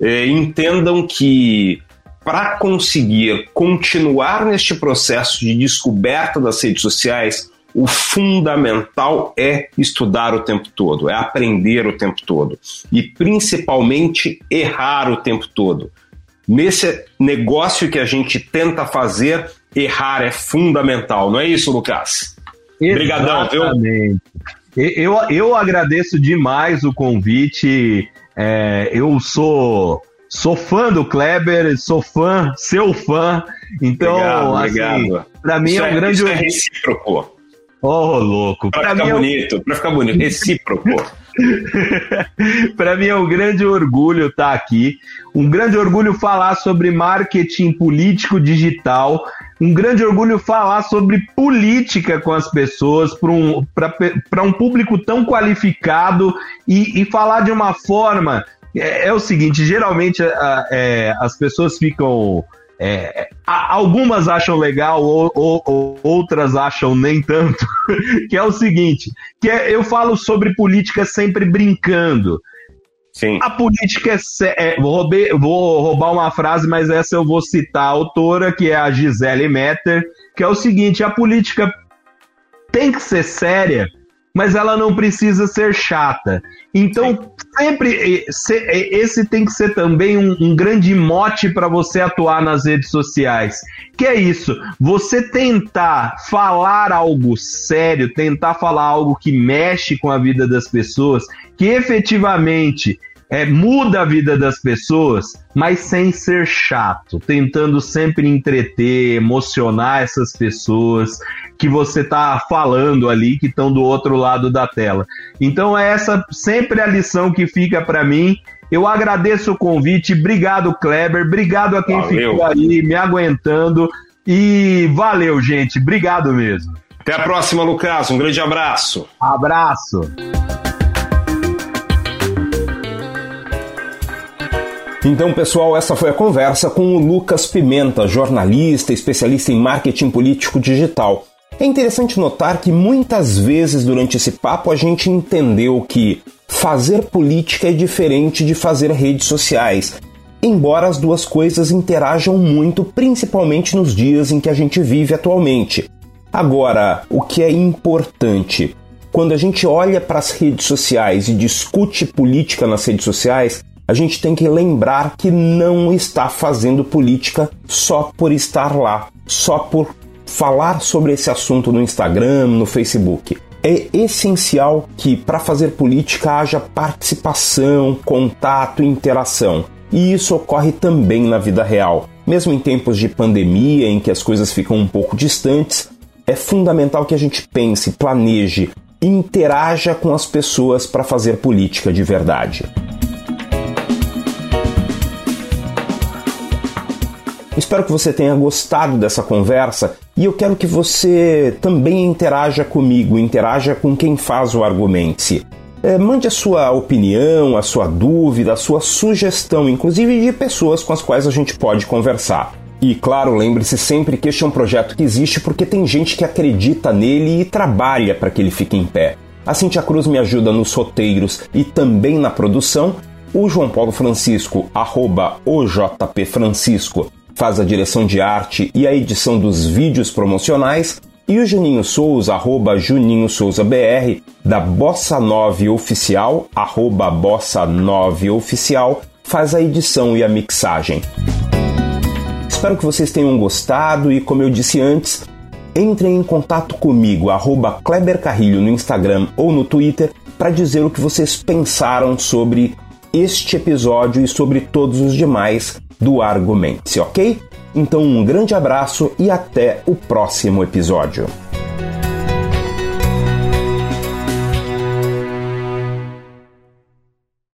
eh, entendam que para conseguir continuar neste processo de descoberta das redes sociais, o fundamental é estudar o tempo todo, é aprender o tempo todo e principalmente errar o tempo todo. Nesse negócio que a gente tenta fazer, errar é fundamental, não é isso, Lucas? Obrigadão, viu? Eu, eu agradeço demais o convite. É, eu sou sou fã do Kleber, sou fã, seu fã. Então, obrigado, assim, para mim isso é um grande. É recíproco. Oh, louco. Pra, pra ficar bonito, é pra ficar bonito. Recíproco. para mim é um grande orgulho estar aqui. Um grande orgulho falar sobre marketing político digital. Um grande orgulho falar sobre política com as pessoas para um, um público tão qualificado e, e falar de uma forma. É, é o seguinte: geralmente é, as pessoas ficam é, algumas acham legal, ou, ou, ou, outras acham nem tanto, que é o seguinte, que é, eu falo sobre política sempre brincando. Sim. A política é, é vou, roubei, vou roubar uma frase, mas essa eu vou citar a autora, que é a Gisele Metter, que é o seguinte, a política tem que ser séria, mas ela não precisa ser chata. Então, sempre esse tem que ser também um, um grande mote para você atuar nas redes sociais. Que é isso, você tentar falar algo sério, tentar falar algo que mexe com a vida das pessoas, que efetivamente é, muda a vida das pessoas, mas sem ser chato, tentando sempre entreter, emocionar essas pessoas que você está falando ali, que estão do outro lado da tela. Então é essa sempre a lição que fica para mim. Eu agradeço o convite, obrigado Kleber, obrigado a quem valeu. ficou aí me aguentando e valeu, gente, obrigado mesmo. Até a próxima, Lucas. Um grande abraço. Abraço. Então, pessoal, essa foi a conversa com o Lucas Pimenta, jornalista, especialista em marketing político digital. É interessante notar que muitas vezes durante esse papo a gente entendeu que fazer política é diferente de fazer redes sociais, embora as duas coisas interajam muito, principalmente nos dias em que a gente vive atualmente. Agora, o que é importante? Quando a gente olha para as redes sociais e discute política nas redes sociais, a gente tem que lembrar que não está fazendo política só por estar lá, só por falar sobre esse assunto no Instagram, no Facebook. É essencial que para fazer política haja participação, contato, interação. E isso ocorre também na vida real. Mesmo em tempos de pandemia, em que as coisas ficam um pouco distantes, é fundamental que a gente pense, planeje, interaja com as pessoas para fazer política de verdade. Espero que você tenha gostado dessa conversa e eu quero que você também interaja comigo, interaja com quem faz o Argumente-se. É, mande a sua opinião, a sua dúvida, a sua sugestão, inclusive de pessoas com as quais a gente pode conversar. E claro, lembre-se sempre que este é um projeto que existe porque tem gente que acredita nele e trabalha para que ele fique em pé. A Cintia Cruz me ajuda nos roteiros e também na produção. O João Paulo Francisco, arroba OJPFrancisco, faz a direção de arte e a edição dos vídeos promocionais, e o Juninho Souza, arroba Juninho Souza BR, da Bossa 9 Oficial, arroba Bossa 9 Oficial, faz a edição e a mixagem. Espero que vocês tenham gostado e, como eu disse antes, entrem em contato comigo, arroba Kleber Carrilho no Instagram ou no Twitter, para dizer o que vocês pensaram sobre este episódio e sobre todos os demais do Argumente, ok? Então um grande abraço e até o próximo episódio.